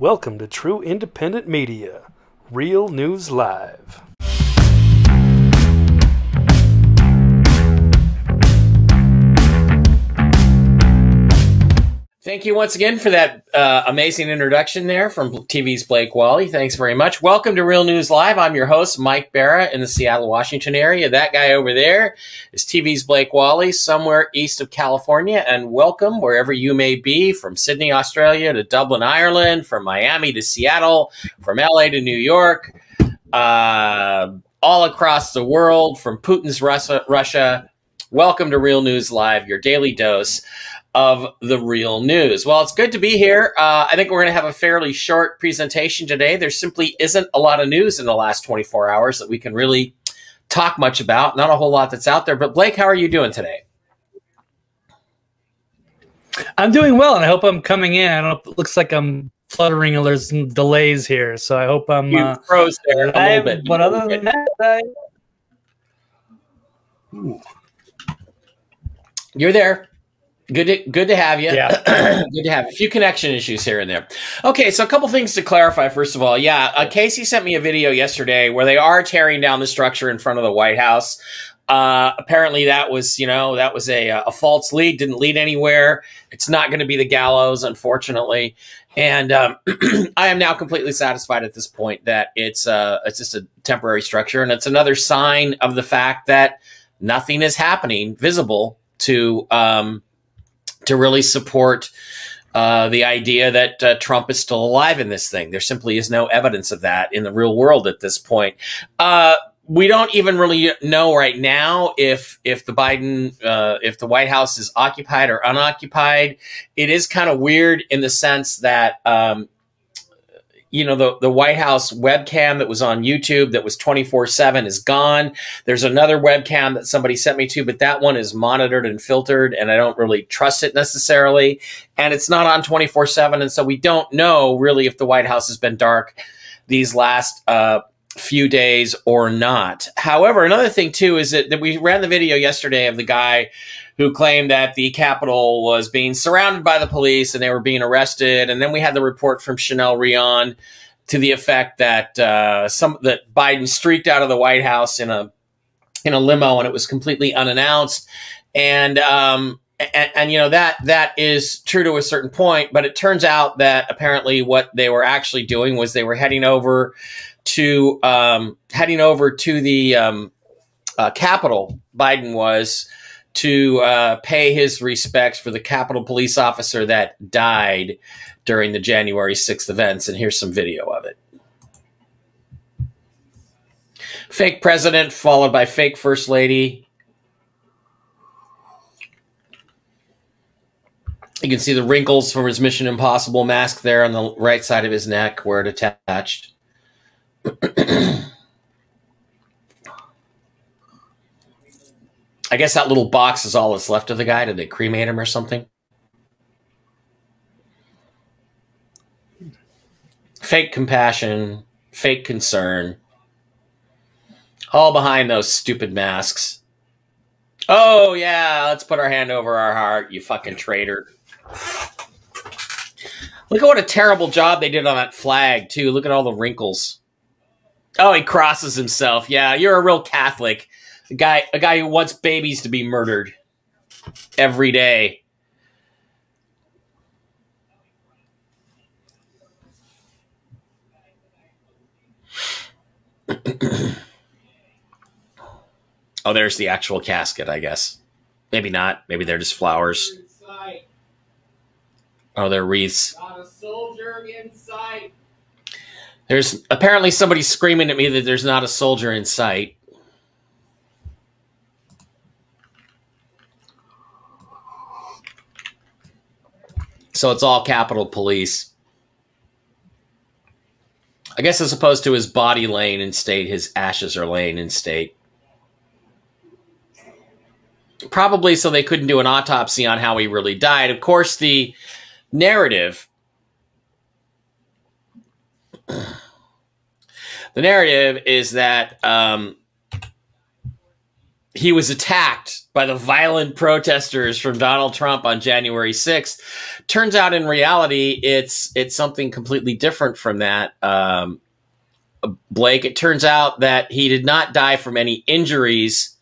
Welcome to True Independent Media, Real News Live. Thank you once again for that uh, amazing introduction there from TV's Blake Wally. Thanks very much. Welcome to Real News Live. I'm your host, Mike Barra, in the Seattle, Washington area. That guy over there is TV's Blake Wally, somewhere east of California. And welcome wherever you may be, from Sydney, Australia to Dublin, Ireland, from Miami to Seattle, from LA to New York, uh, all across the world, from Putin's Russia. Russia. Welcome to Real News Live, your daily dose of the real news. Well, it's good to be here. Uh, I think we're going to have a fairly short presentation today. There simply isn't a lot of news in the last 24 hours that we can really talk much about. Not a whole lot that's out there. But Blake, how are you doing today? I'm doing well, and I hope I'm coming in. I don't. It looks like I'm fluttering, and there's some delays here. So I hope I'm. You uh, froze there a little bit. But other than that, I... you're there. Good to, good to have you. Yeah. good to have a few connection issues here and there. Okay, so a couple things to clarify. First of all, yeah, uh, Casey sent me a video yesterday where they are tearing down the structure in front of the White House. Uh, apparently, that was you know that was a a false lead, didn't lead anywhere. It's not going to be the gallows, unfortunately. And um, I am now completely satisfied at this point that it's uh, it's just a temporary structure, and it's another sign of the fact that nothing is happening visible to um, to really support uh, the idea that uh, Trump is still alive in this thing. There simply is no evidence of that in the real world at this point. Uh, we don't even really know right now if if the Biden uh, if the White House is occupied or unoccupied. It is kind of weird in the sense that um, you know the the White House webcam that was on YouTube that was 24/7 is gone. There's another webcam that somebody sent me to, but that one is monitored and filtered and I don't really trust it necessarily. And it's not on 24/7 and so we don't know really if the White House has been dark these last uh, few days or not. However, another thing too is that, that we ran the video yesterday of the guy who claimed that the Capitol was being surrounded by the police and they were being arrested. And then we had the report from Chanel Rion to the effect that uh, some that Biden streaked out of the White House in a in a limo and it was completely unannounced. And um, and, and, you know that that is true to a certain point, but it turns out that apparently what they were actually doing was they were heading over to um, heading over to the um, uh, Capitol. Biden was to uh, pay his respects for the Capitol police officer that died during the January 6th events. And here's some video of it. Fake president followed by fake first lady. You can see the wrinkles from his Mission Impossible mask there on the right side of his neck where it attached. I guess that little box is all that's left of the guy. Did they cremate him or something? Fake compassion, fake concern, all behind those stupid masks. Oh, yeah, let's put our hand over our heart, you fucking traitor. Look at what a terrible job they did on that flag, too. Look at all the wrinkles. Oh, he crosses himself. Yeah, you're a real Catholic. A guy, a guy who wants babies to be murdered every day. oh, there's the actual casket, I guess. Maybe not. Maybe they're just flowers. Oh, they're wreaths. Not a soldier in sight. There's apparently somebody screaming at me that there's not a soldier in sight. So it's all Capitol Police. I guess as opposed to his body laying in state, his ashes are laying in state. Probably so they couldn't do an autopsy on how he really died. Of course, the narrative. the narrative is that um, he was attacked by the violent protesters from Donald Trump on January 6th. Turns out in reality, it's it's something completely different from that. Um, Blake, it turns out that he did not die from any injuries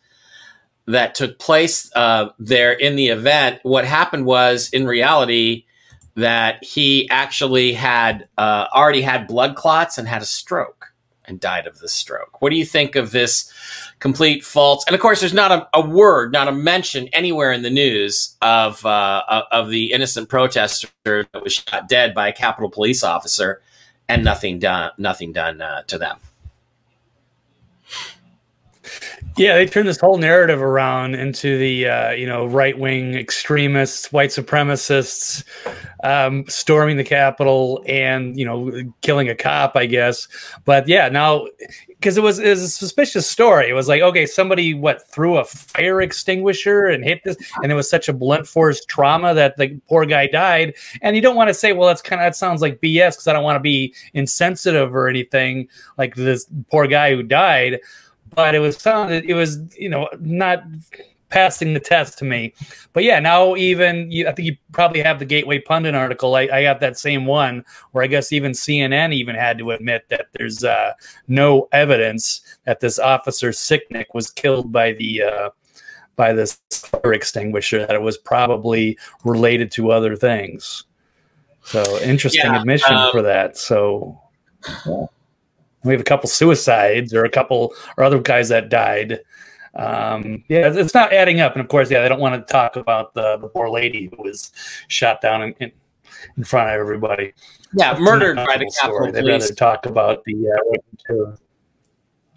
that took place uh, there in the event. What happened was, in reality, that he actually had uh, already had blood clots and had a stroke and died of the stroke. What do you think of this complete false? And of course, there's not a, a word, not a mention anywhere in the news of uh, of the innocent protester that was shot dead by a Capitol police officer, and nothing done, nothing done uh, to them. Yeah, they turned this whole narrative around into the uh, you know right wing extremists, white supremacists, um, storming the Capitol and you know killing a cop, I guess. But yeah, now because it was it was a suspicious story. It was like okay, somebody what threw a fire extinguisher and hit this, and it was such a blunt force trauma that the poor guy died. And you don't want to say, well, that's kind of that sounds like BS because I don't want to be insensitive or anything like this poor guy who died but it was sounded it was you know not passing the test to me. But yeah, now even you, I think you probably have the Gateway Pundit article. I, I got that same one where I guess even CNN even had to admit that there's uh, no evidence that this officer Sicknick was killed by the uh, by this fire extinguisher. That it was probably related to other things. So interesting yeah, admission um, for that. So. Yeah we have a couple suicides or a couple or other guys that died. Um, yeah, it's not adding up. And of course, yeah, they don't want to talk about the, the poor lady who was shot down in, in, in front of everybody. Yeah, murdered by the Capitol Police. They'd rather talk about the uh,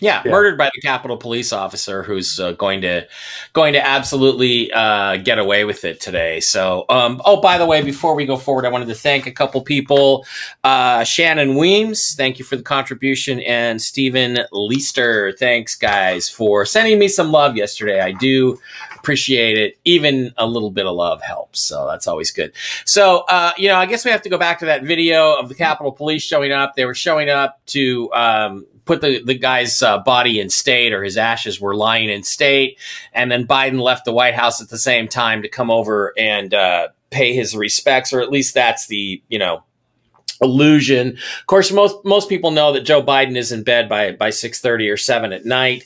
yeah, yeah, murdered by the Capitol Police officer who's uh, going to going to absolutely uh, get away with it today. So, um, oh, by the way, before we go forward, I wanted to thank a couple people. Uh, Shannon Weems, thank you for the contribution, and Stephen Leister, thanks guys for sending me some love yesterday. I do appreciate it. Even a little bit of love helps, so that's always good. So, uh, you know, I guess we have to go back to that video of the Capitol Police showing up. They were showing up to um, put the, the guy's uh, body in state or his ashes were lying in state. And then Biden left the White House at the same time to come over and uh, pay his respects, or at least that's the, you know, illusion. Of course, most, most people know that Joe Biden is in bed by, by 630 or 7 at night.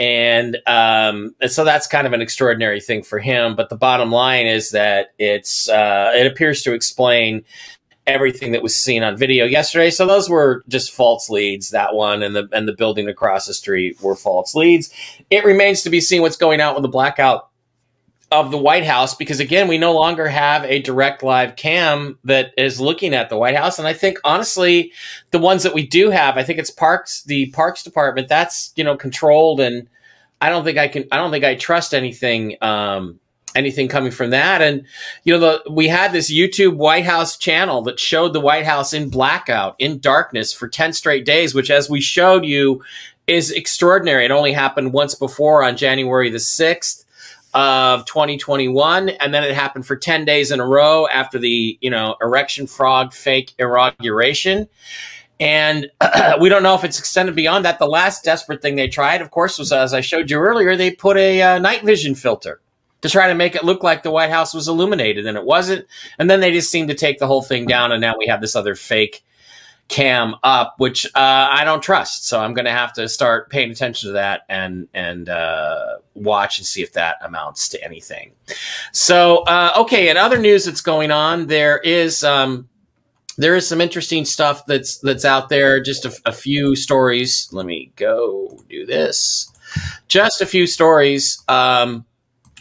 And, um, and so that's kind of an extraordinary thing for him. But the bottom line is that it's uh, it appears to explain everything that was seen on video yesterday. So those were just false leads. That one and the and the building across the street were false leads. It remains to be seen what's going on with the blackout of the White House because again, we no longer have a direct live cam that is looking at the White House. And I think honestly, the ones that we do have, I think it's Parks, the Parks Department, that's you know controlled and I don't think I can I don't think I trust anything um, anything coming from that. And you know, the, we had this YouTube White House channel that showed the White House in blackout, in darkness for ten straight days, which, as we showed you, is extraordinary. It only happened once before on January the sixth of 2021 and then it happened for 10 days in a row after the you know erection frog fake inauguration and we don't know if it's extended beyond that the last desperate thing they tried of course was as i showed you earlier they put a uh, night vision filter to try to make it look like the White House was illuminated, and it wasn't. And then they just seemed to take the whole thing down, and now we have this other fake cam up, which uh, I don't trust. So I'm going to have to start paying attention to that and and uh, watch and see if that amounts to anything. So uh, okay, in other news that's going on, there is. Um, there is some interesting stuff that's that's out there. Just a, a few stories. Let me go do this. Just a few stories. Um,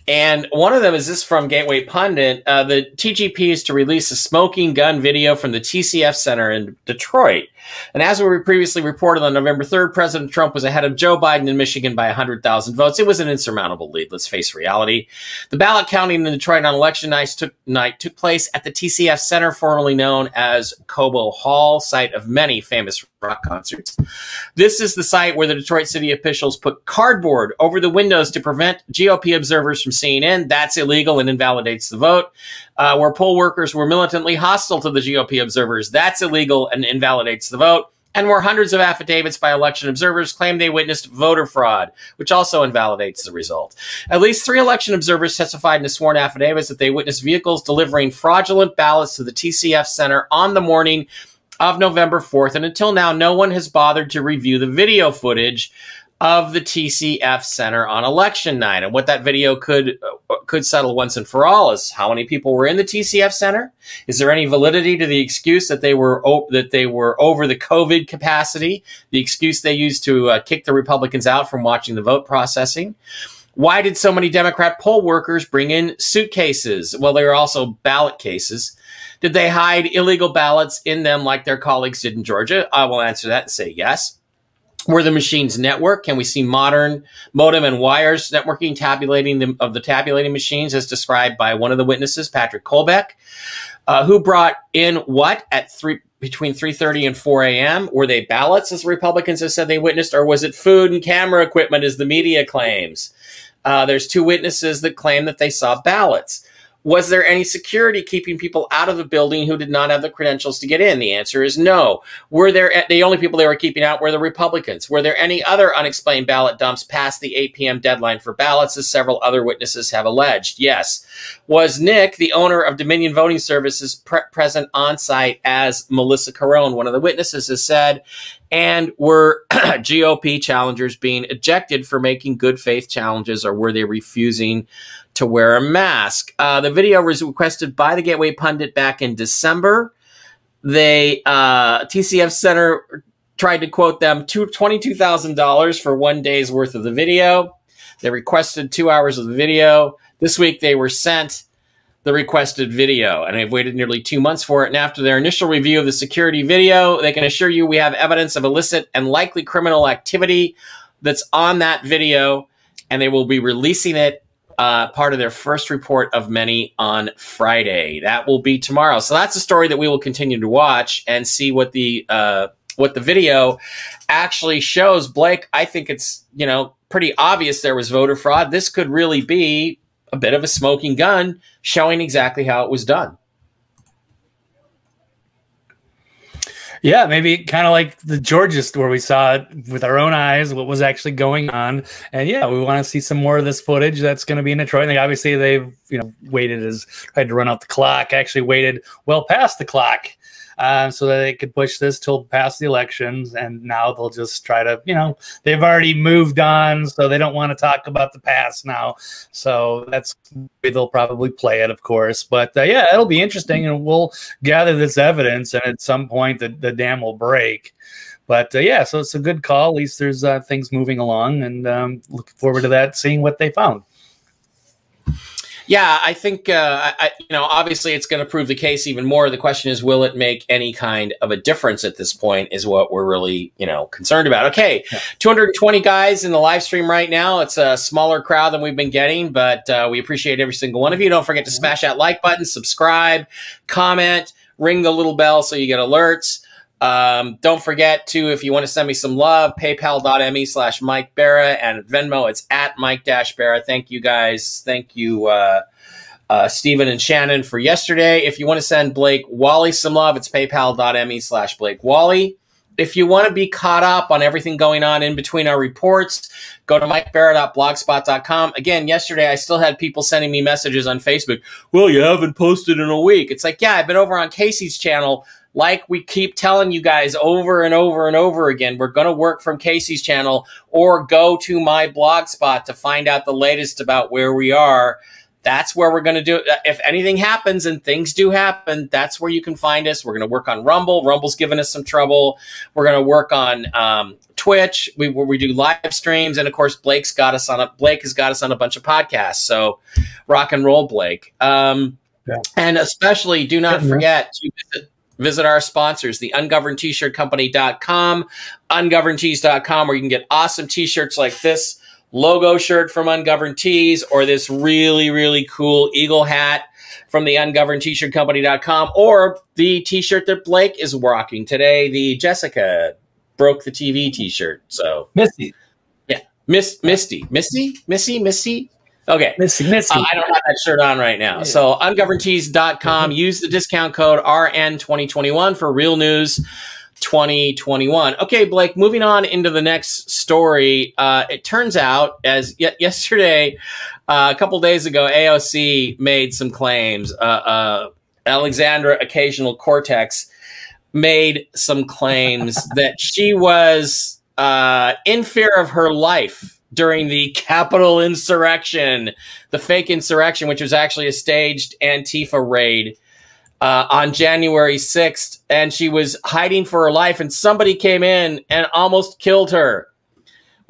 and one of them is this from Gateway Pundit. Uh, the TGP is to release a smoking gun video from the TCF Center in Detroit. And as we previously reported on November 3rd, President Trump was ahead of Joe Biden in Michigan by 100,000 votes. It was an insurmountable lead, let's face reality. The ballot counting in Detroit on election night took, night took place at the TCF Center, formerly known as Cobo Hall, site of many famous rock concerts. This is the site where the Detroit city officials put cardboard over the windows to prevent GOP observers from seeing in. That's illegal and invalidates the vote. Uh, where poll workers were militantly hostile to the GOP observers. That's illegal and invalidates the vote. and where hundreds of affidavits by election observers claim they witnessed voter fraud, which also invalidates the result. At least three election observers testified in sworn affidavits that they witnessed vehicles delivering fraudulent ballots to the TCF Center on the morning of November 4th, and until now, no one has bothered to review the video footage of the TCF Center on election night. And what that video could uh, could settle once and for all is how many people were in the TCF Center. Is there any validity to the excuse that they were that they were over the COVID capacity? The excuse they used to uh, kick the Republicans out from watching the vote processing. Why did so many Democrat poll workers bring in suitcases? Well, they were also ballot cases. Did they hide illegal ballots in them like their colleagues did in Georgia? I will answer that and say yes. Were the machines network? Can we see modern modem and wires networking tabulating the, of the tabulating machines as described by one of the witnesses, Patrick Colbeck, uh, who brought in what at three between 3.30 and 4 a.m were they ballots as the republicans have said they witnessed or was it food and camera equipment as the media claims? Uh, there's two witnesses that claim that they saw ballots was there any security keeping people out of the building who did not have the credentials to get in? The answer is no. Were there the only people they were keeping out were the Republicans? Were there any other unexplained ballot dumps past the 8 p.m. deadline for ballots, as several other witnesses have alleged? Yes. Was Nick, the owner of Dominion Voting Services, pre- present on site as Melissa Carone? One of the witnesses has said, and were GOP challengers being ejected for making good faith challenges, or were they refusing? To wear a mask. Uh, the video was requested by the Gateway Pundit back in December. They uh, TCF Center tried to quote them twenty-two thousand dollars for one day's worth of the video. They requested two hours of the video. This week they were sent the requested video, and they've waited nearly two months for it. And after their initial review of the security video, they can assure you we have evidence of illicit and likely criminal activity that's on that video, and they will be releasing it uh, part of their first report of many on Friday. That will be tomorrow. So that's a story that we will continue to watch and see what the uh, what the video actually shows. Blake, I think it's you know pretty obvious there was voter fraud. This could really be a bit of a smoking gun showing exactly how it was done. Yeah, maybe kind of like the Georgia where we saw it with our own eyes, what was actually going on. And yeah, we want to see some more of this footage that's going to be in Detroit. And obviously they've, you know, waited as tried to run out the clock, actually waited well past the clock uh, so that they could push this till past the elections. And now they'll just try to, you know, they've already moved on, so they don't want to talk about the past now. So that's they'll probably play it, of course. But uh, yeah, it'll be interesting, and we'll gather this evidence, and at some point the, the dam will break. But uh, yeah, so it's a good call. At least there's uh, things moving along, and um, looking forward to that, seeing what they found. Yeah, I think uh, I, you know. Obviously, it's going to prove the case even more. The question is, will it make any kind of a difference at this point? Is what we're really you know concerned about. Okay, yeah. 220 guys in the live stream right now. It's a smaller crowd than we've been getting, but uh, we appreciate every single one of you. Don't forget to smash that like button, subscribe, comment, ring the little bell so you get alerts. Um, don't forget to, if you want to send me some love, paypal.me slash Mike Barra and Venmo, it's at Mike Dash Barra. Thank you guys. Thank you, uh, uh, Stephen and Shannon for yesterday. If you want to send Blake Wally some love, it's paypal.me slash Blake Wally. If you want to be caught up on everything going on in between our reports, go to mikebarra.blogspot.com. Again, yesterday I still had people sending me messages on Facebook. Well, you haven't posted in a week. It's like, yeah, I've been over on Casey's channel like we keep telling you guys over and over and over again, we're going to work from Casey's channel or go to my blog spot to find out the latest about where we are. That's where we're going to do it. If anything happens and things do happen, that's where you can find us. We're going to work on Rumble. Rumble's given us some trouble. We're going to work on um, Twitch, we, we do live streams, and of course, Blake's got us on a Blake has got us on a bunch of podcasts. So, rock and roll, Blake. Um, yeah. And especially, do not forget to visit Visit our sponsors, the ungovernedtshirtcompany.com, ungovernedtees.com, where you can get awesome t-shirts like this logo shirt from Ungoverned Tees or this really, really cool eagle hat from the ungovernedtshirtcompany.com or the t-shirt that Blake is rocking today, the Jessica broke the TV t-shirt. So Misty. Yeah. Miss Misty. Misty? Missy? Misty? Okay. Missy, Missy. Uh, I don't have that shirt on right now. Yeah. So ungovernedtees.com. Mm-hmm. Use the discount code RN2021 for real news. 2021. Okay, Blake, moving on into the next story. Uh, it turns out, as y- yesterday, uh, a couple days ago, AOC made some claims. Uh, uh, Alexandra Occasional Cortex made some claims that she was uh, in fear of her life during the Capitol insurrection, the fake insurrection, which was actually a staged Antifa raid uh, on January 6th. And she was hiding for her life, and somebody came in and almost killed her.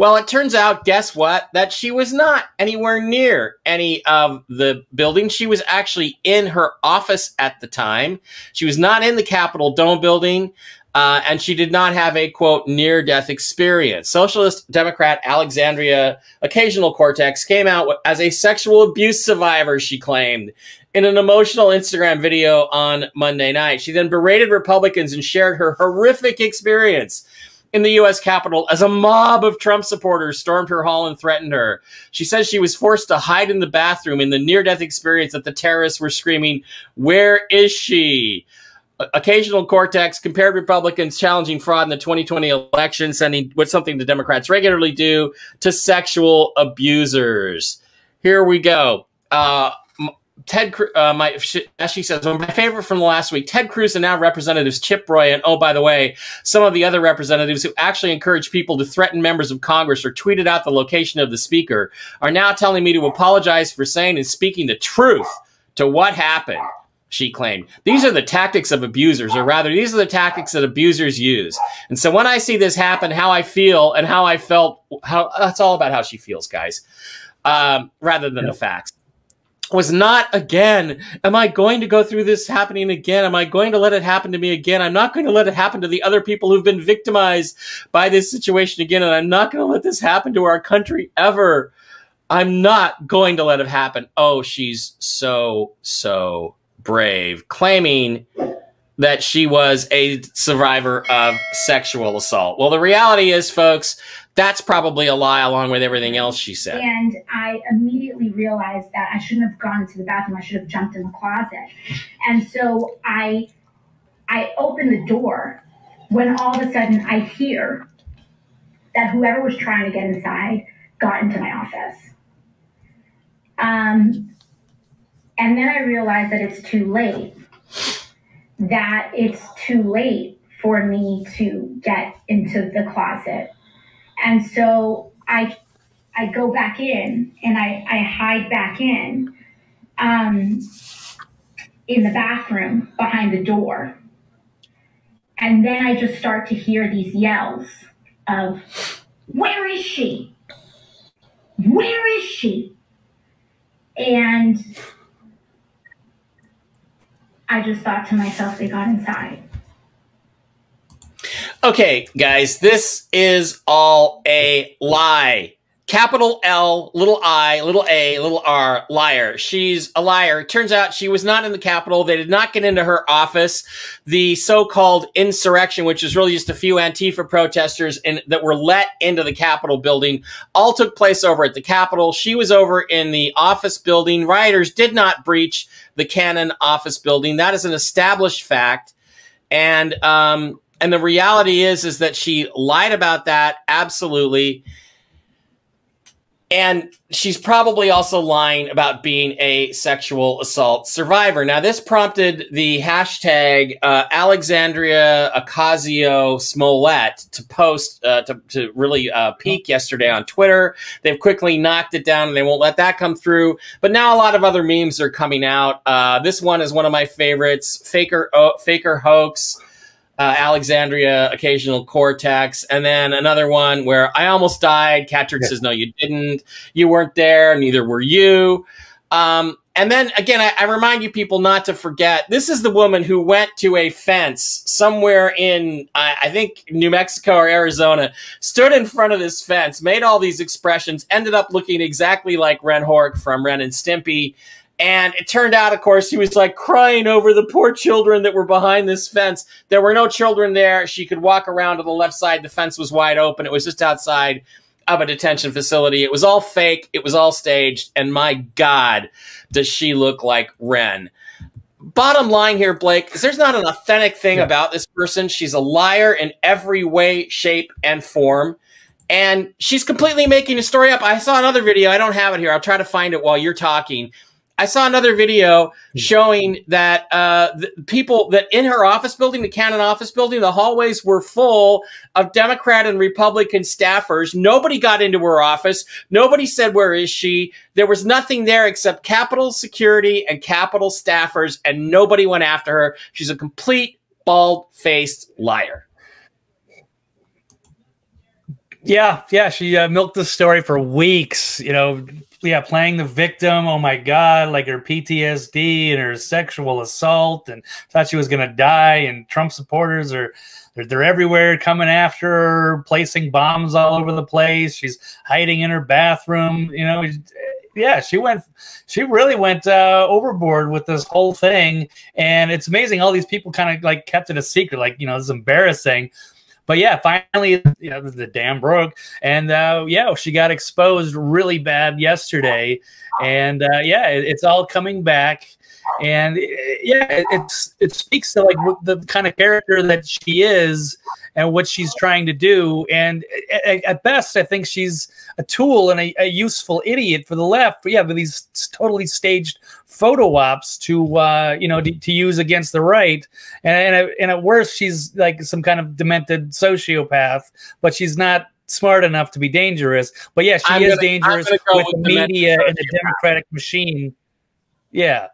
Well, it turns out, guess what? That she was not anywhere near any of the buildings. She was actually in her office at the time. She was not in the Capitol Dome building. Uh, and she did not have a quote near death experience. Socialist Democrat Alexandria Occasional Cortex came out as a sexual abuse survivor, she claimed, in an emotional Instagram video on Monday night. She then berated Republicans and shared her horrific experience in the U.S. Capitol as a mob of Trump supporters stormed her hall and threatened her. She says she was forced to hide in the bathroom in the near death experience that the terrorists were screaming, Where is she? Occasional Cortex compared Republicans challenging fraud in the 2020 election, sending what's something the Democrats regularly do to sexual abusers. Here we go. Uh, Ted, uh, my as she says, my favorite from the last week, Ted Cruz and now Representatives Chip Roy and oh by the way, some of the other representatives who actually encourage people to threaten members of Congress or tweeted out the location of the speaker are now telling me to apologize for saying and speaking the truth to what happened. She claimed these are the tactics of abusers, or rather, these are the tactics that abusers use. And so when I see this happen, how I feel and how I felt, how that's all about how she feels, guys, um, rather than yeah. the facts was not again. Am I going to go through this happening again? Am I going to let it happen to me again? I'm not going to let it happen to the other people who've been victimized by this situation again. And I'm not going to let this happen to our country ever. I'm not going to let it happen. Oh, she's so, so brave, claiming that she was a survivor of sexual assault. Well, the reality is, folks, that's probably a lie along with everything else she said. And I immediately realized that I shouldn't have gone to the bathroom. I should have jumped in the closet. And so I I opened the door when all of a sudden I hear that whoever was trying to get inside got into my office. Um, and then I realized that it's too late. That it's too late for me to get into the closet and so I I go back in and I, I hide back in um, in the bathroom behind the door. And then I just start to hear these yells of, Where is she? Where is she? And I just thought to myself, they got inside. Okay, guys, this is all a lie. Capital L, little I, little A, little R, liar. She's a liar. Turns out she was not in the Capitol. They did not get into her office. The so-called insurrection, which is really just a few Antifa protesters in, that were let into the Capitol building, all took place over at the Capitol. She was over in the office building. Rioters did not breach the Cannon office building. That is an established fact. And um, and the reality is is that she lied about that absolutely and she's probably also lying about being a sexual assault survivor. Now, this prompted the hashtag uh, Alexandria Ocasio Smollett to post, uh, to, to really uh, peak yesterday on Twitter. They've quickly knocked it down and they won't let that come through. But now a lot of other memes are coming out. Uh, this one is one of my favorites Faker, oh, Faker Hoax uh, Alexandria Occasional Cortex, and then another one where I almost died. Catchard yeah. says, "No, you didn't. You weren't there. Neither were you." Um, and then again, I, I, remind you people not to forget this is the woman who went to a fence somewhere in, I, I, think, New Mexico or Arizona, stood in front of this fence, made all these expressions, ended up looking exactly like Ren Hoek from Ren and Stimpy, and it turned out, of course, he was like crying over the poor children that were behind this fence. There were no children there. She could walk around to the left side. The fence was wide open. It was just outside of a detention facility. It was all fake. It was all staged. And my God, does she look like Ren? bottom line here, Blake, is there's not an authentic thing yeah. about this person. She's a liar in every way, shape, and form. And she's completely making a story up. I saw another video. I don't have it here. I'll try to find it while you're talking. I saw another video hmm. showing that uh, people that in her office building, the Cannon office building, the hallways were full of Democrat and Republican staffers. Nobody got into her office. Nobody said, Where is she? There was nothing there except Capitol security and Capitol staffers, and nobody went after her. She's a complete bald faced liar. Yeah, yeah, she uh, milked the story for weeks. You know, yeah, playing the victim. Oh my god, like her PTSD and her sexual assault, and thought she was gonna die. And Trump supporters are they're, they're everywhere, coming after her, placing bombs all over the place. She's hiding in her bathroom. You know, yeah, she went, she really went uh, overboard with this whole thing. And it's amazing. All these people kind of like kept it a secret. Like, you know, it's embarrassing but yeah, finally, you know, the dam broke, and uh, yeah, she got exposed really bad yesterday, and uh, yeah, it, it's all coming back, and eh, yeah, it, it's it speaks to like the kind of character that she is and what she's trying to do, and at, at best, I think she's a tool and a, a, useful idiot for the left. But yeah, these totally staged photo ops to uh, you know to, to, use against the right, and and at, and at worst, she's like some kind of demented sociopath, but she's not smart enough to be dangerous. But yeah, she I'm is gonna, dangerous with, with the media and the Democratic machine. Yeah.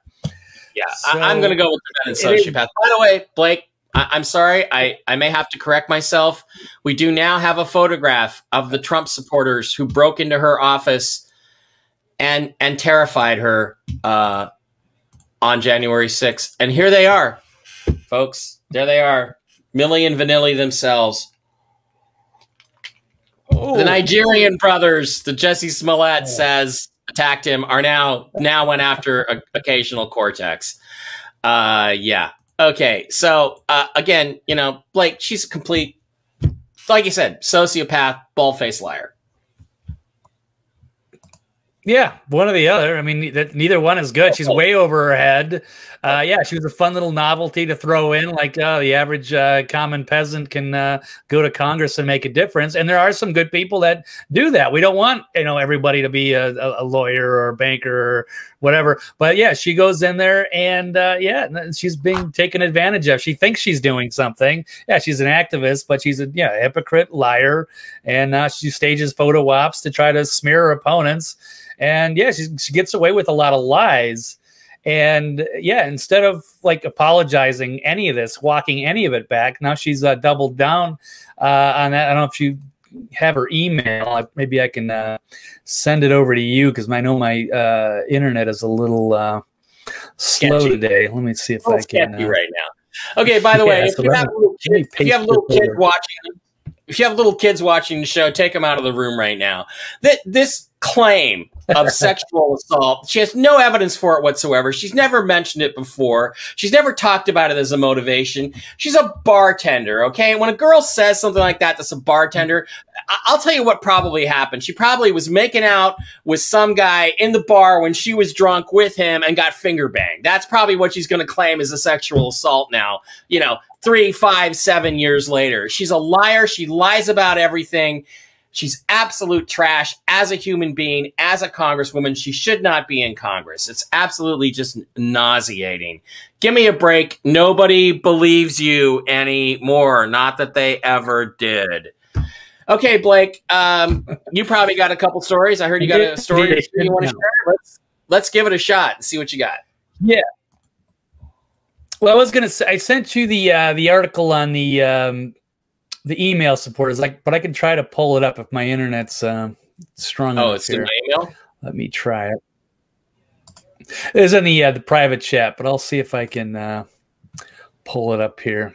Yeah, so, I, am going to go with demented sociopath. By the way, Blake, I, am sorry, I, I may have to correct myself. We do now have a photograph of the Trump supporters who broke into her office and and terrified her uh, on January 6th. And here they are, folks. There they are. Milli and Vanilli themselves. Oh. The Nigerian brothers, the Jussie Smollett oh. says attacked him, are now now went after a, occasional Cortex. Uh, yeah, Okay, so uh, again, you know, Blake, she's a complete, like you said, sociopath, bald faced liar. Yeah, one or the other. I mean, neither one is good. She's way over her head. Uh, yeah, she was a fun little novelty to throw in. Like uh, the average uh, common peasant can uh, go to Congress and make a difference. And there are some good people that do that. We don't want you know everybody to be a, a lawyer or a banker or whatever. But yeah, she goes in there and uh, yeah, she's being taken advantage of. She thinks she's doing something. Yeah, she's an activist, but she's a yeah hypocrite, liar, and uh, she stages photo ops to try to smear her opponents and yeah, she, she gets away with a lot of lies. And yeah, instead of like apologizing any of this, walking any of it back, now she's uh, doubled down uh, on that. I don't know if you have her email. Maybe I can uh, send it over to you because I know my uh, internet is a little uh, slow sketchy. today. Let me see if I can. Uh, right now. Okay. By the yeah, way, if, you have, kids, if you have little kids watching, if you have little kids watching the show, take them out of the room right now. That this claim of sexual assault. She has no evidence for it whatsoever. She's never mentioned it before. She's never talked about it as a motivation. She's a bartender, okay? When a girl says something like that that's a bartender, I'll tell you what probably happened. She probably was making out with some guy in the bar when she was drunk with him and got finger banged. That's probably what she's going to claim as a sexual assault now, you know, three, five, seven years later. She's a liar. She lies about everything. She's absolute trash as a human being, as a congresswoman. She should not be in Congress. It's absolutely just nauseating. Give me a break. Nobody believes you anymore. Not that they ever did. Okay, Blake, um, you probably got a couple stories. I heard you got a story you want to share. Let's let's give it a shot and see what you got. Yeah. Well, I was gonna say I sent you the uh, the article on the um, the email support is like, but I can try to pull it up if my internet's uh, strong. Oh, it's here. in my email. Let me try it. It's in the uh, the private chat, but I'll see if I can uh, pull it up here.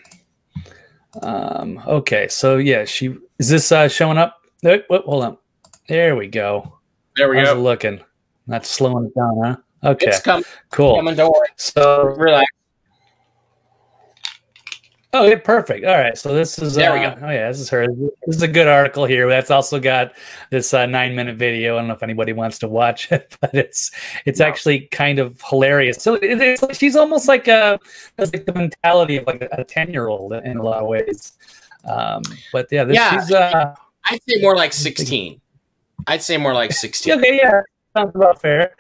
Um, okay, so yeah, she is this uh, showing up? Oh, hold on. There we go. There we How's go. looking. Not slowing it down, huh? Okay. It's coming. Cool. Coming, don't worry. So relax. Oh, yeah, perfect. All right. So this is There uh, we go. Oh yeah, this is her. This is a good article here. That's also got this uh, nine minute video. I don't know if anybody wants to watch it, but it's it's No. actually kind of hilarious. So it, it's like, she's almost like a has like the mentality of like a ten year old in a lot of ways. Um, but yeah, this, Yeah. she's uh, I'd say more like 16. I'd say more like 16. okay. Yeah, sounds about fair.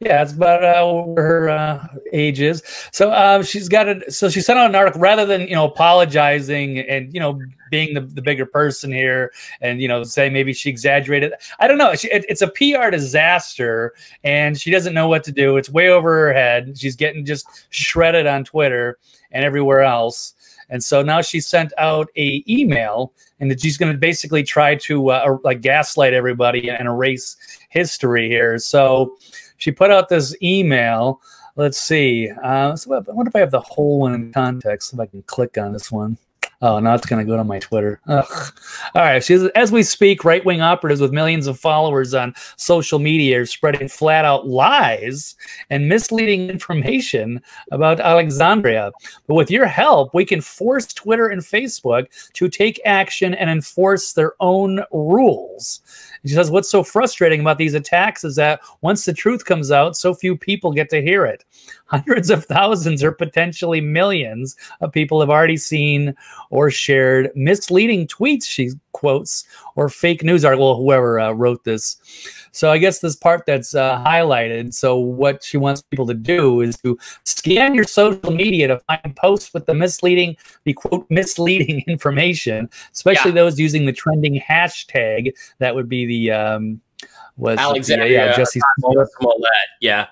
Yeah, it's about uh, her uh, age is. So um, she's got it. So she sent out an article rather than you know apologizing and you know being the, the bigger person here and you know say maybe she exaggerated. I don't know. She, it, it's a PR disaster and she doesn't know what to do. It's way over her head. She's getting just shredded on Twitter and everywhere else. And so now she sent out a email and that she's going to basically try to uh, like gaslight everybody and erase history here. So she put out this email. Let's see. Uh, so I wonder if I have the whole one in context. If I can click on this one. Oh, now it's going to go to my Twitter. Ugh. All right. She says, as we speak, right wing operatives with millions of followers on social media are spreading flat out lies and misleading information about Alexandria. But with your help, we can force Twitter and Facebook to take action and enforce their own rules. She says, What's so frustrating about these attacks is that once the truth comes out, so few people get to hear it. Hundreds of thousands or potentially millions of people have already seen or shared misleading tweets, she quotes, or fake news article, whoever uh, wrote this. So I guess this part that's uh, highlighted. So what she wants people to do is to scan your social media to find posts with the misleading, the quote misleading information, especially those using the trending hashtag. That would be the um, was Alexandria yeah, Jussie Smollett. Yeah.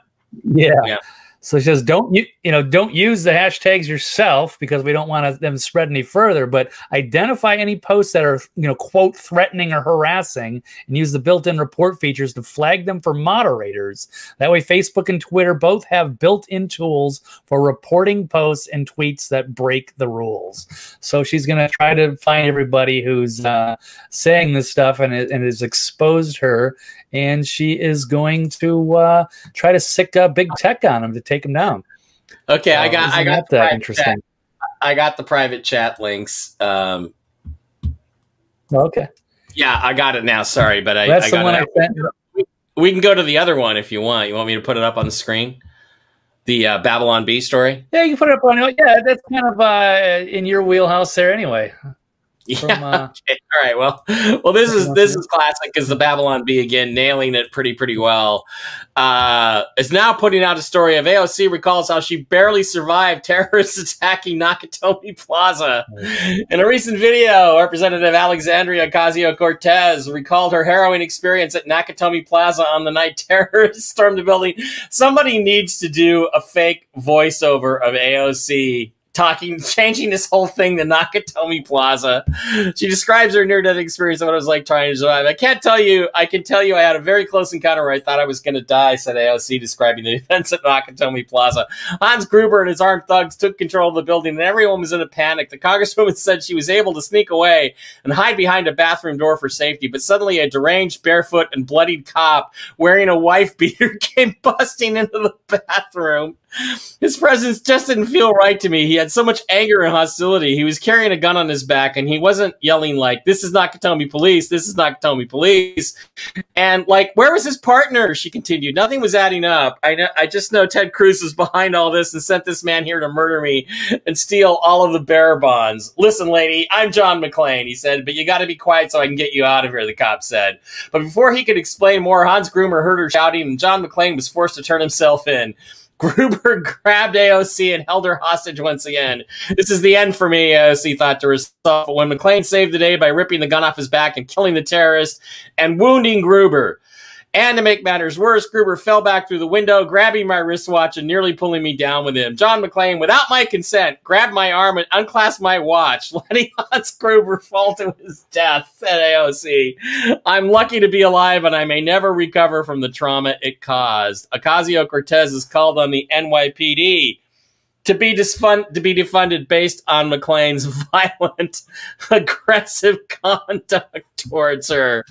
yeah. Yeah. So she says, don't you you know don't use the hashtags yourself because we don't want them to spread any further. But identify any posts that are you know quote threatening or harassing, and use the built-in report features to flag them for moderators. That way, Facebook and Twitter both have built-in tools for reporting posts and tweets that break the rules. So she's going to try to find everybody who's uh, saying this stuff and it, and has exposed her, and she is going to uh, try to sick uh, big tech on him to take him down. Okay, I Uh, got I got that, the interesting. chat. I got the private chat links. Um, Okay, yeah, I got it now. Sorry, but I, that's I the one it. I sent. We can go to the other one if you want. You want me to put it up on the screen? The uh, Babylon Bee story. Yeah, you can put it up on. Yeah, that's kind of uh, in your wheelhouse there, anyway. Yeah. From, uh, Okay. All right. Well, well, this is this is classic because the Babylon Bee again nailing it pretty pretty well. Uh, is now putting out a story of AOC recalls how she barely survived terrorists attacking Nakatomi Plaza. In a recent video, Representative Alexandria Ocasio Cortez recalled her harrowing experience at Nakatomi Plaza on the night terrorists stormed the building. Somebody needs to do a fake voiceover of AOC talking, changing this whole thing to Nakatomi Plaza. She describes her near death experience of what it was like trying to survive. I can't tell you, I can tell you I had a very close encounter where I thought I was going to die, said AOC, describing the events at Nakatomi Plaza. Hans Gruber and his armed thugs took control of the building, and everyone was in a panic. The congresswoman said she was able to sneak away and hide behind a bathroom door for safety, but suddenly a deranged, barefoot, and bloodied cop wearing a wife beater came busting into the bathroom. His presence just didn't feel right to me. He had so much anger and hostility. He was carrying a gun on his back, and he wasn't yelling like, "This is Nakatomi Police. This is Nakatomi Police." And like, where was his partner? She continued. Nothing was adding up. I know. I just know Ted Cruz was behind all this and sent this man here to murder me and steal all of the bearer bonds. Listen, lady, I'm John McClane. He said, but you got to be quiet so I can get you out of here. The cop said. But before he could explain more, Hans Gruber heard her shouting, and John McClane was forced to turn himself in. Gruber grabbed AOC and held her hostage once again. This is the end for me, AOC thought to herself. But when McClane saved the day by ripping the gun off his back and killing the terrorist and wounding Gruber. And to make matters worse, Gruber fell back through the window, grabbing my wristwatch and nearly pulling me down with him. John McClane, without my consent, grabbed my arm and unclasped my watch, letting Hans Gruber fall to his death, said AOC. I'm lucky to be alive and I may never recover from the trauma it caused. Ocasio Cortez is called on the NYPD to be disfund- to be defunded based on McClane's violent, aggressive conduct towards her.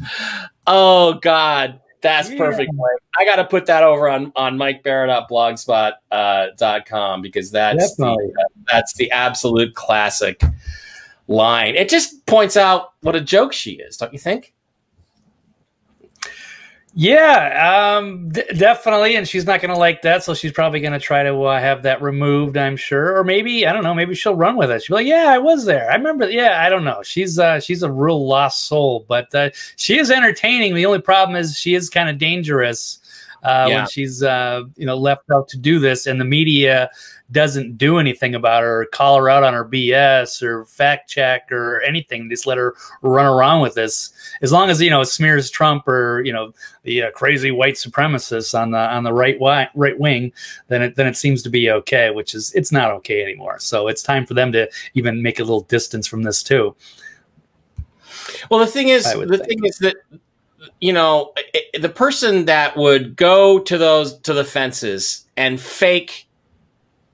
Oh God. That's Yeah. perfect. I got to put that over on on MikeBarra.blogspot.com uh, because that's the, that's the absolute classic line. It just points out what a joke she is, don't you think? Yeah, um, d- definitely, and she's not going to like that, so she's probably going to try to uh, have that removed. I'm sure, or maybe I don't know. Maybe she'll run with it. She'll be like, "Yeah, I was there. I remember." Yeah, I don't know. She's uh, she's a real lost soul, but uh, she is entertaining. The only problem is she is kind of dangerous uh, Yeah. when she's uh, you know left out to do this, and the media doesn't do anything about her, or call her out on her BS, or fact check, or anything. Just let her run around with this. As long as you know it smears Trump or you know the uh, crazy white supremacists on the on the right wi- right wing, then it then it seems to be okay. Which is it's not okay anymore. So it's time for them to even make a little distance from this too. Well, the thing is, the think. thing is that you know i- i- the person that would go to those to the fences and fake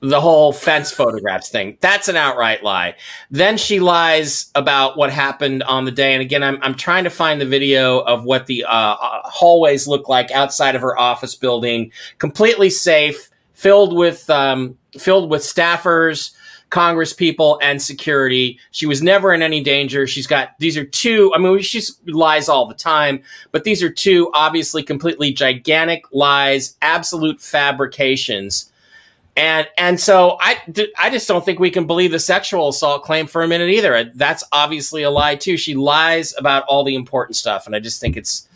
the whole fence photographs thing that's an outright lie. Then she lies about what happened on the day. And again i'm, I'm trying to find the video of what the uh, uh, hallways look like outside of her office building. Completely safe filled with um, filled with staffers Congress people and security. She was never in any danger. She's got these are two. I mean, she lies all the time, but these are two obviously completely gigantic lies, absolute fabrications. And and so I I just don't think we can believe the sexual assault claim for a minute either. That's obviously a lie too. She lies about all the important stuff, and I just think it's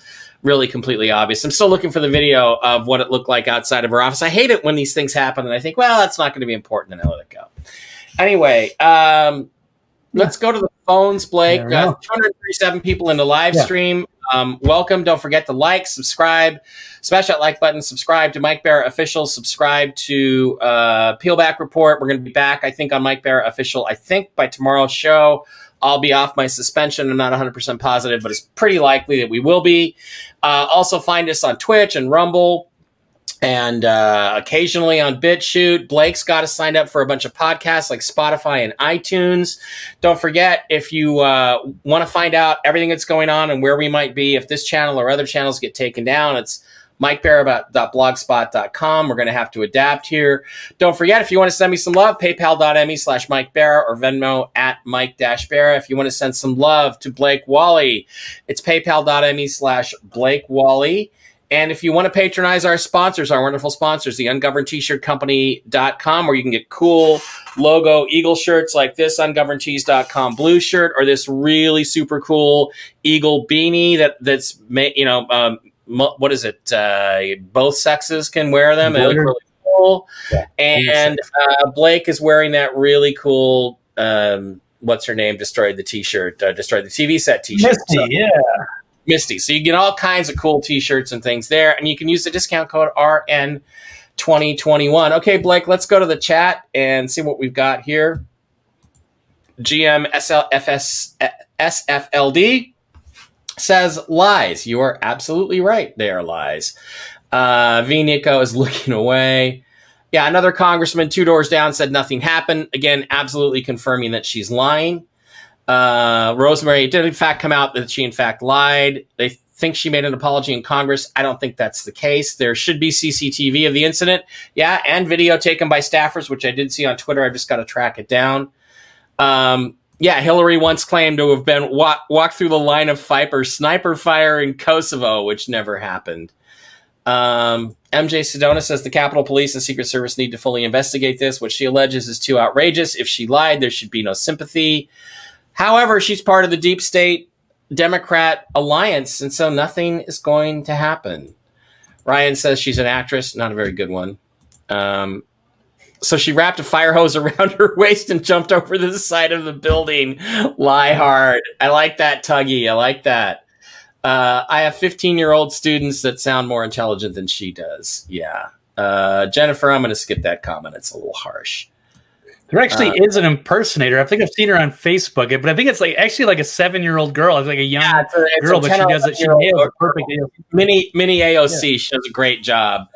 really completely obvious. I'm still looking for the video of what it looked like outside of her office. I hate it when these things happen, and I think, well, that's not going to be important, and I let it go. Anyway, um, let's go to the phones, Blake. Uh, 237 people in the live Yeah. stream. Um, welcome. Don't forget to like, subscribe, smash that like button, subscribe to Mike Barra Official, subscribe to uh, Peelback Report. We're going to be back, I think, on Mike Barra Official, I think, by tomorrow's show. I'll be off my suspension. I'm not 100% positive, but it's pretty likely that we will be. Uh, also, find us on Twitch and Rumble and uh, occasionally on BitChute. Blake's got us signed up for a bunch of podcasts like Spotify and iTunes. Don't forget, if you uh, want to find out everything that's going on and where we might be, if this channel or other channels get taken down, it's mikebarra.blogspot.com. We're going to have to adapt here. Don't forget, if you want to send me some love, paypal.me slash Mike or Venmo at Mike Barra. If you want to send some love to Blake Wally, it's paypal.me slash Blake Wally. And if you want to patronize our sponsors, our wonderful sponsors, the ungoverned t-shirt company.com, where you can get cool logo eagle shirts like this ungovernedtees.com blue shirt or this really super cool eagle beanie that that's ma- you know um, what is it? Uh, both sexes can wear them they look really cool. Yeah, and uh, blake is wearing that really cool um, what's her name? Destroyed the t-shirt uh, destroyed the tv set t-shirt. Misty, So- yeah. Misty. So you get all kinds of cool t-shirts and things there, and you can use the discount code RN2021. Okay, Blake, let's go to the chat and see what we've got here. GM SLFS SFLD says lies. You are absolutely right. They are lies. Uh, v Nico is looking away. Yeah, another congressman two doors down said nothing happened. Again, absolutely confirming that she's lying. Uh, Rosemary did in fact come out that she in fact lied. They think she made an apology in Congress. I don't think that's the case. There should be CCTV of the incident. Yeah, and video taken by staffers, which I did see on Twitter. I've just got to track it down. Um, yeah, Hillary once claimed to have been walk, walked through the line of fire, sniper fire in Kosovo, which never happened. Um, MJ Sedona says the Capitol Police and Secret Service need to fully investigate this. What she alleges is too outrageous. If she lied, there should be no sympathy. However, she's part of the deep state Democrat alliance, and so nothing is going to happen. Ryan says she's an actress, not a very good one. Um, so she wrapped a fire hose around her waist and jumped over the side of the building. Lie hard. I like that, Tuggy. I like that. Uh, I have 15 year old students that sound more intelligent than she does. Yeah. Uh, Jennifer, I'm going to skip that comment. It's a little harsh. There actually Uh, is an impersonator. I think I've seen her on Facebook, but I think it's like actually like a seven year old girl. It's like a young it's a, it's girl, but she does it. She nails it perfectly. mini mini AOC. She does a great job.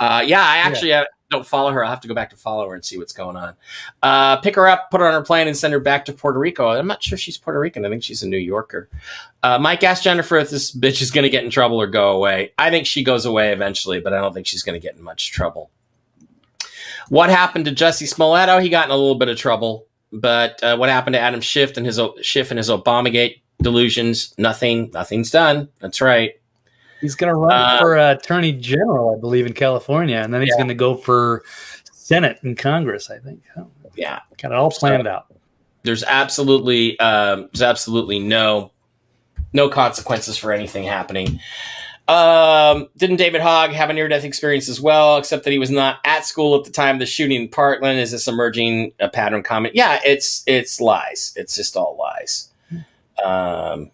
Uh, yeah, I actually uh, don't follow her. I'll have to go back to follow her and see what's going on. Uh, pick her up, put her on her plane, and send her back to Puerto Rico. I'm not sure she's Puerto Rican. I think she's a New Yorker. Uh, Mike asked Jennifer if this bitch is going to get in trouble or go away. I think she goes away eventually, but I don't think she's going to get in much trouble. What happened to Jussie Smollett? Oh, he got in a little bit of trouble. But uh, what happened to Adam Schiff and his Schiff and his Obamagate delusions? Nothing. Nothing's done. That's right. He's going to run uh, for uh, attorney general, I believe, in California, and then he's yeah. going to go for Senate and Congress. I think. Oh, yeah, got it all planned so, out. There's absolutely, um, there's absolutely no, no consequences for anything happening. Um, didn't David Hogg have a near death experience as well, except that he was not at school at the time of the shooting in Parkland? Is this emerging a pattern comment? Yeah, it's it's lies. It's just all lies. Um,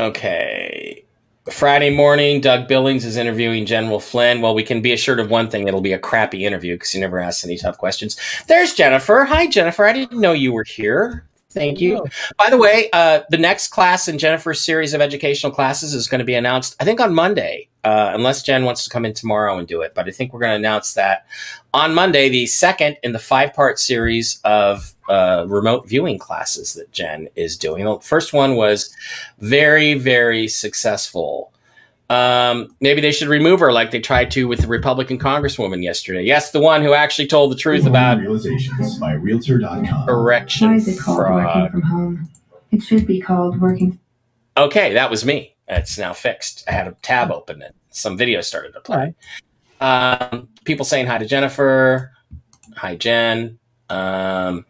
okay. Friday morning, Doug Billings is interviewing General Flynn. Well, we can be assured of one thing: it'll be a crappy interview because he never asks any tough questions. There's Jennifer. Hi, Jennifer. I didn't know you were here. Thank you. By the way, uh, the next class in Jennifer's series of educational classes is going to be announced, I think, on Monday, uh, unless Jen wants to come in tomorrow and do it. But I think we're going to announce that on Monday, the second in the five part series of uh, remote viewing classes that Jen is doing. The first one was very, very successful. Um, maybe they should remove her like they tried to with the Republican Congresswoman yesterday. Yes, the one who actually told the truth about realizations by Realtor.com. Erection Why is it called fraud. working from home? It should be called working. Okay, that was me. It's now fixed. I had a tab open and some video started to play. Um, people saying hi to Jennifer. Hi, Jen. Um,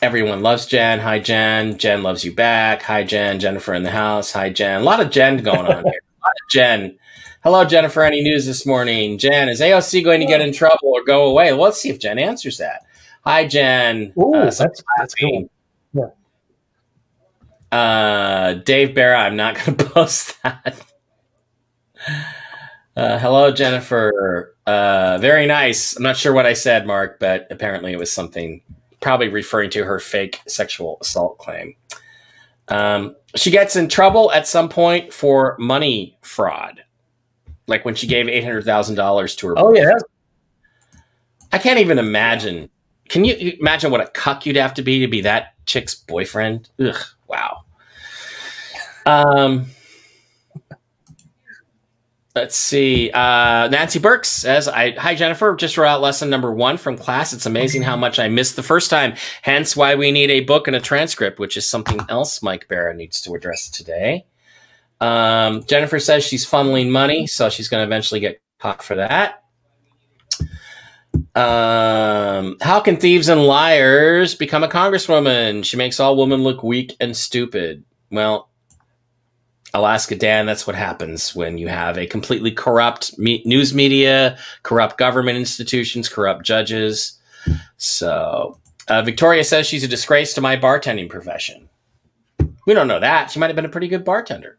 Everyone loves Jen. Hi, Jen. Jen loves you back. Hi, Jen. Jennifer in the house. Hi, Jen. A lot of Jen going on here. A lot of Jen. Hello, Jennifer. Any news this morning? Jen, is AOC going to get in trouble or go away? Well, let's see if Jen answers that. Hi, Jen. Ooh, uh, that's, that's cool. Yeah. Uh, Dave Barra, I'm not going to post that. Uh, hello, Jennifer. Uh, very nice. I'm not sure what I said, Mark, but apparently it was something probably referring to her fake sexual assault claim. Um, she gets in trouble at some point for money fraud, like when she gave eight hundred thousand dollars to her. Oh boyfriend. yeah, I can't even imagine. Can you imagine what a cuck you'd have to be to be that chick's boyfriend? Ugh, wow. Um, Let's see. Uh, Nancy Burks says, I, Hi, Jennifer. Just wrote out lesson number one from class. It's amazing how much I missed the first time. Hence why we need a book and a transcript, which is something else Mike Barra needs to address today. Um, Jennifer says she's funneling money, so she's going to eventually get caught for that. Um, how can thieves and liars become a congresswoman? She makes all women look weak and stupid. Well, Alaska Dan, that's what happens when you have a completely corrupt me- news media, corrupt government institutions, corrupt judges. So, uh, Victoria says she's a disgrace to my bartending profession. We don't know that. She might have been a pretty good bartender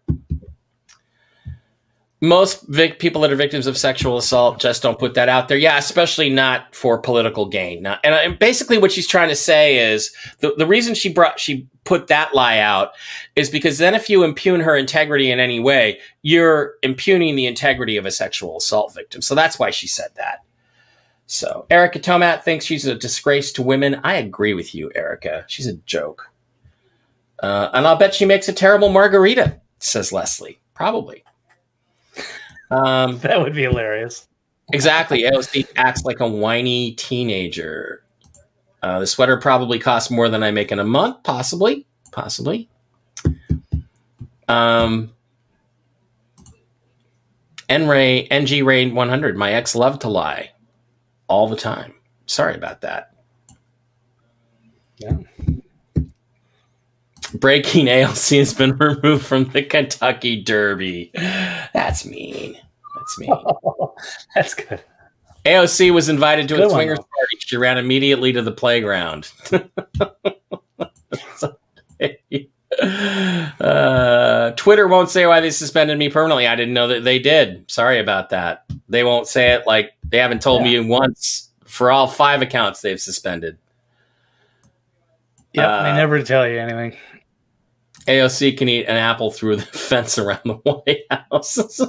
most vic- people that are victims of sexual assault just don't put that out there. Yeah, especially not for political gain. And, and, basically, what she's trying to say is the, the reason she brought she put that lie out is because then if you impugn her integrity in any way, you're impugning the integrity of a sexual assault victim. So that's why she said that. So Erica Tomat thinks she's a disgrace to women. I agree with you, Erica. She's a joke. Uh, and I'll bet she makes a terrible margarita, says Leslie. Probably. Um, that would be hilarious. Exactly. AOC acts like a whiny teenager. Uh, the sweater probably costs more than I make in a month. Possibly. Possibly. Um, N-Ray, NG Ray 100. My ex loved to lie all the time. Sorry about that. Yeah. Breaking AOC has been removed from the Kentucky Derby. That's mean. That's mean. That's good. AOC was invited to good a swingers party. She ran immediately to the playground. uh, Twitter won't say why they suspended me permanently. I didn't know that they did. Sorry about that. They won't say it like they haven't told yeah. me once for all five accounts they've suspended. Yeah, uh, they never tell you anything. AOC can eat an apple through the fence around the White House.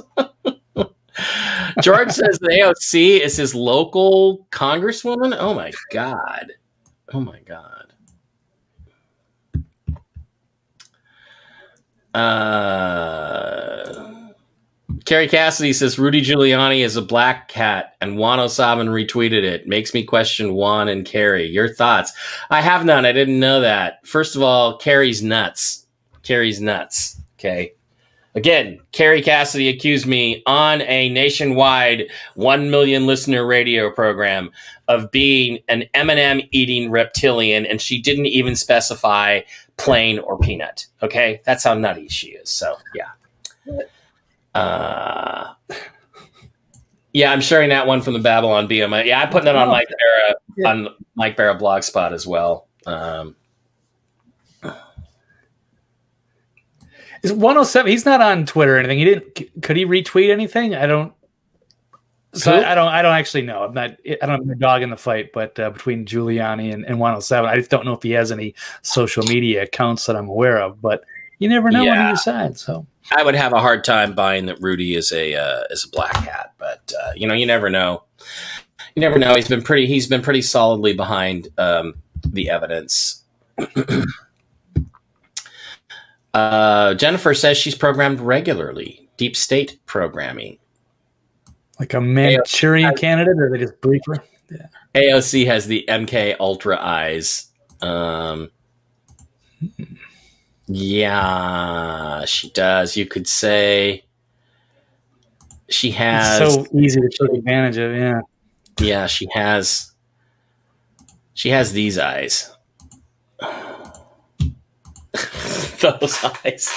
George says the AOC is his local congresswoman. Oh my god. Oh my god. Uh, Kerry Cassidy says Rudy Giuliani is a black cat, and Juan O'Savin retweeted it. Makes me question Juan and Carrie. Your thoughts? I have none. I didn't know that. First of all, Carrie's nuts. Carrie's nuts. Okay. Again, Kerry Cassidy accused me on a nationwide 1 million listener radio program of being an M&M eating reptilian, and she didn't even specify plain or peanut. Okay, that's how nutty she is. So yeah, uh, yeah, I'm sharing that one from the Babylon BM. Yeah, I'm putting it on Oh, Mike Barra Yeah. on Mike Barra Blogspot as well. Um, Is 107? He's not on Twitter or anything. He didn't. Could he retweet anything? I don't. So I, I don't. I don't actually know. I'm not. I don't have a dog in the fight, but uh, between Giuliani and, and 107, I just don't know if he has any social media accounts that I'm aware of. But you never know on Yeah. either side. So I would have a hard time buying that Rudy is a uh, is a black hat, but uh, you know, you never know. You never know. He's been pretty. He's been pretty solidly behind um, the evidence. uh, Jennifer says she's programmed regularly. Deep state programming. like a Manchurian candidate, or they just brief her. AOC has the MK Ultra eyes. Um, yeah, she does. You could say she It's has. so easy to take advantage of. Yeah. Yeah, she has. She has these eyes. those eyes.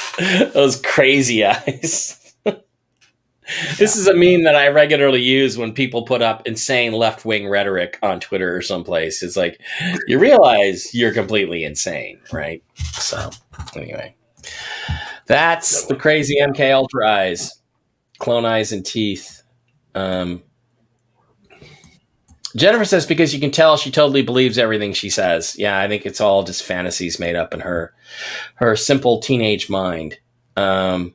Those crazy eyes. this is a meme that I regularly use when people put up insane left wing rhetoric on Twitter or someplace. It's like, you realize you're completely insane, right? So, anyway. That's the crazy MK Ultra eyes, clone eyes and teeth. Um, Jennifer says because you can tell she totally believes everything she says. Yeah, I think it's all just fantasies made up in her her simple teenage mind. Um,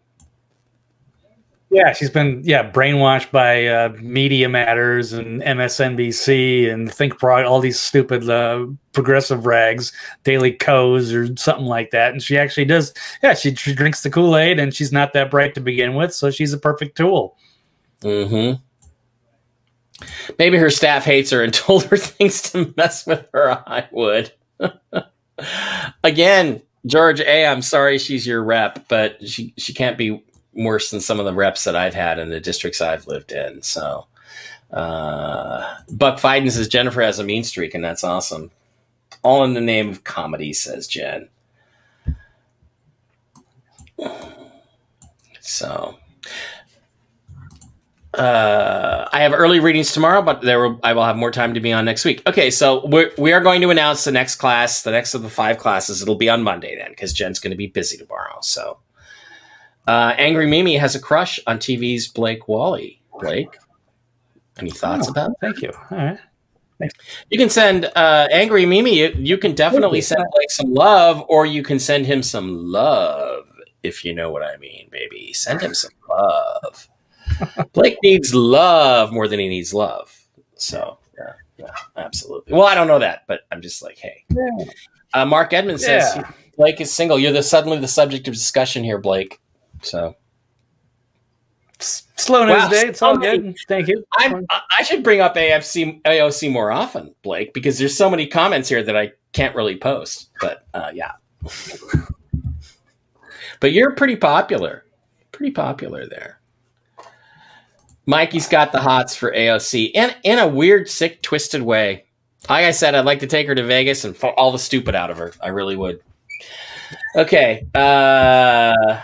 Yeah, she's been yeah brainwashed by uh, Media Matters and MSNBC and Think Broad, all these stupid uh, progressive rags, Daily Kos or something like that. And she actually does. Yeah, she, she drinks the Kool Aid, and she's not that bright to begin with, so she's a perfect tool. hmm Maybe her staff hates her and told her things to mess with her. I would. Again, George A. I'm sorry she's your rep, but she she can't be worse than some of the reps that I've had in the districts I've lived in. So, uh, Buck Fiden says Jennifer has a mean streak, and that's awesome. All in the name of comedy, says Jen. So, uh, I have early readings tomorrow, but there will, I will have more time to be on next week. Okay, so we're, we are going to announce the next class, the next of the five classes. It'll be on Monday then, because Jen's going to be busy tomorrow. So, uh, Angry Mimi has a crush on TV's Blake Wally. Blake, any thoughts Oh. about? it? Thank you. All right. Thanks. You can send uh, Angry Mimi. You, you can definitely send Blake some love, or you can send him some love, if you know what I mean, baby. Send him some love. Blake needs love more than he needs love. So, yeah, yeah, absolutely. Well, I don't know that, but I'm just like, hey. Uh, Mark Edmonds says Blake is single. You're the suddenly the subject of discussion here, Blake. So Slow news Wow, day. It's all many- good. Thank you. I'm, I I should bring up AFC AOC more often, Blake, because there's so many comments here that I can't really post. But uh, yeah, but you're pretty popular, pretty popular there. Mikey's got the hots for AOC in in a weird, sick, twisted way. Like I said, I'd like to take her to Vegas and all the stupid out of her. I really would. Okay. Uh,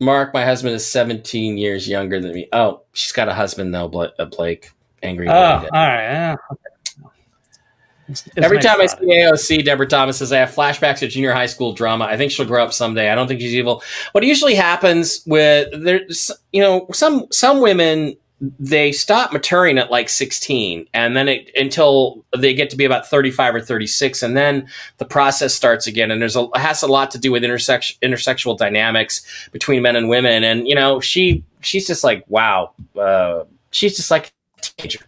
Mark, my husband is 17 years younger than me. Oh, she's got a husband though, uh, Blake. Angry. Oh, all right. Yeah. Every nice time I see AOC, Deborah Thomas says, I have flashbacks of junior high school drama. I think she'll grow up someday. I don't think she's evil. What usually happens with there's, you know, some some women they stop maturing at like 16 and then it until they get to be about 35 or 36 and then the process starts again and there's a has a lot to do with intersex, intersexual dynamics between men and women and you know she she's just like wow uh, she's just like a teenager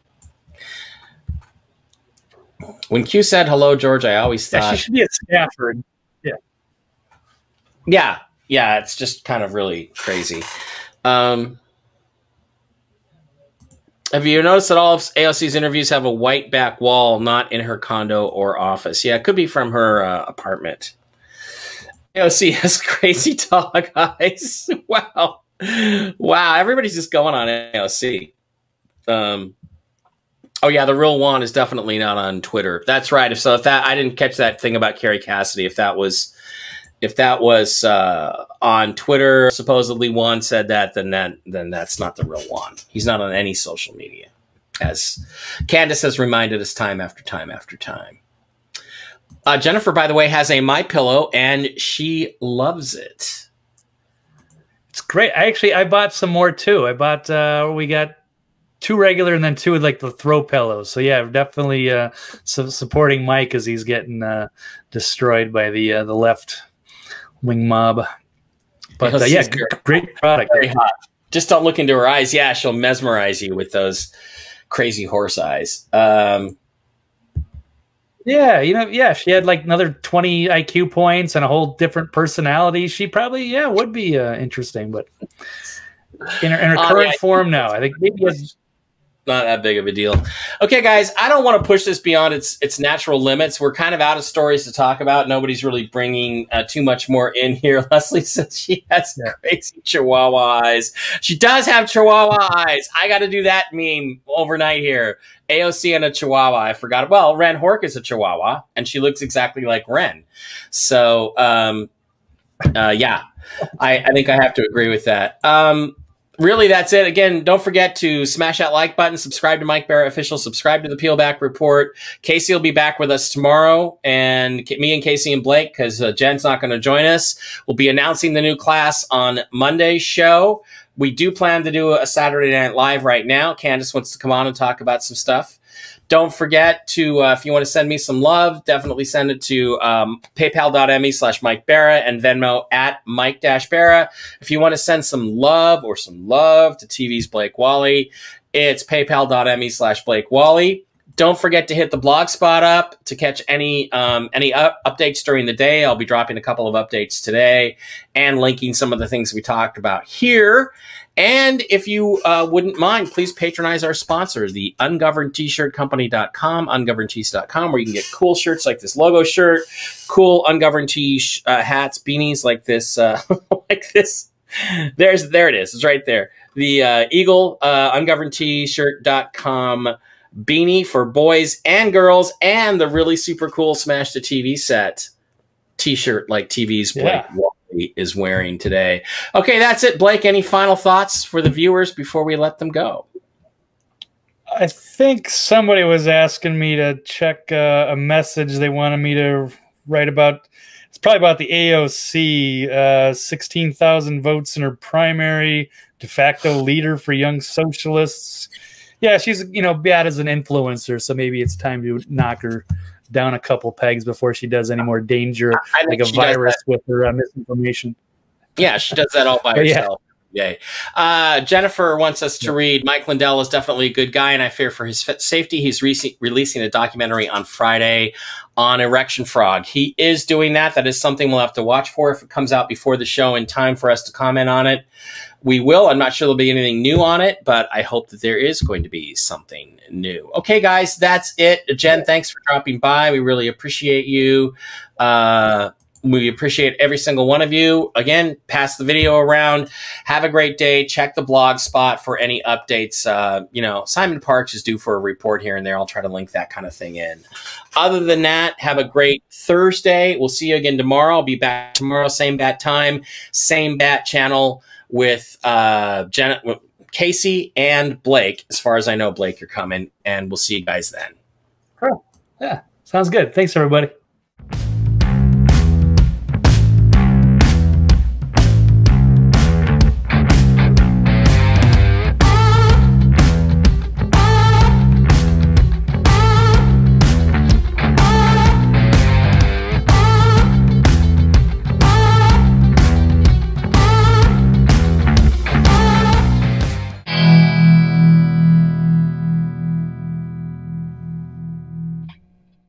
when q said hello george i always Yeah, thought she should be at Stafford. yeah yeah it's just kind of really crazy um have you noticed that all of AOC's interviews have a white back wall, not in her condo or office? Yeah, it could be from her uh, apartment. AOC has crazy dog eyes. wow. Wow. Everybody's just going on AOC. Um, oh, yeah, the real one is definitely not on Twitter. That's right. If so, if that, I didn't catch that thing about Kerry Cassidy. If that was, if that was uh, on Twitter, supposedly one said that, then that then that's not the real one. He's not on any social media, as Candace has reminded us time after time after time. Uh, Jennifer, by the way, has a My Pillow, and she loves it. It's great. I actually I bought some more too. I bought uh we got two regular and then two with like the throw pillows. So yeah, definitely uh su- supporting Mike as he's getting uh destroyed by the uh, the left wing mob. But uh, yeah, great product. Very hot. Just don't look into her eyes. Yeah, she'll mesmerize you with those crazy horse eyes. Um, Yeah, you know, yeah, if she had like another 20 IQ points and a whole different personality, she probably yeah, would be uh, interesting, but in her, in her Uh, current yeah. form now, I think maybe as not that big of a deal. Okay, guys, I don't want to push this beyond its its natural limits. We're kind of out of stories to talk about. Nobody's really bringing uh, too much more in here. Leslie says she has Yeah. crazy Chihuahua eyes. She does have Chihuahua eyes. I got to do that meme overnight here. AOC and a Chihuahua. I forgot. Well, Ren Hoek is a Chihuahua, and she looks exactly like Ren. So, um, uh, yeah, I, I think I have to agree with that. Um, really, that's it. Again, don't forget to smash that like button, subscribe to Mike Barra Official, subscribe to the Peel Back Report. Casey will be back with us tomorrow, and me and Casey and Blake, because uh, Jen's not going to join us. We'll be announcing the new class on Monday's show. We do plan to do a Saturday Night Live right now. Candace wants to come on and talk about some stuff. Don't forget to, uh, if you want to send me some love, definitely send it to um, paypal.me slash Mike Barra and Venmo at Mike Dash Barra. If you want to send some love or some love to TV's Blake Wally, it's paypal.me slash Blake Wally. Don't forget to hit the blog spot up to catch any um, any up- updates during the day. I'll be dropping a couple of updates today and linking some of the things we talked about here. And if you uh, wouldn't mind, please patronize our sponsor, the ungovernedtshirtcompany.com, ungovernedtees.com, where you can get cool shirts like this logo shirt, cool ungoverned sh- uh, hats, beanies like this, uh, like this. There's there it is. It's right there. The uh, Eagle uh, ungovernedtshirt.com beanie for boys and girls, and the really super cool Smash the TV set t-shirt like TV's Blake Yeah. Is wearing today. Okay, that's it. Blake, any final thoughts for the viewers before we let them go? I think somebody was asking me to check uh, a message they wanted me to write about. It's probably about the AOC. Uh, 16,000 votes in her primary, de facto leader for young socialists. Yeah, she's, you know, bad as an influencer, so maybe it's time to knock her down a couple pegs before she does any more danger, I like a virus with her uh, misinformation. Yeah, she does that all by Oh, yeah. herself. Yay. Uh, Jennifer wants us to read Mike Lindell is definitely a good guy, and I fear for his fa- safety. He's re- releasing a documentary on Friday on Erection Frog. He is doing that. That is something we'll have to watch for if it comes out before the show in time for us to comment on it. We will. I'm not sure there'll be anything new on it, but I hope that there is going to be something new. Okay, guys, that's it. Jen, thanks for dropping by. We really appreciate you. Uh, we appreciate every single one of you. Again, pass the video around. Have a great day. Check the blog spot for any updates. Uh, you know, Simon Parkes is due for a report here and there. I'll try to link that kind of thing in. Other than that, have a great Thursday. We'll see you again tomorrow. I'll be back tomorrow, same bat time, same bat channel with uh, Jen- Casey and Blake. As far as I know, Blake, you're coming, and we'll see you guys then. Cool. Yeah, sounds good. Thanks, everybody.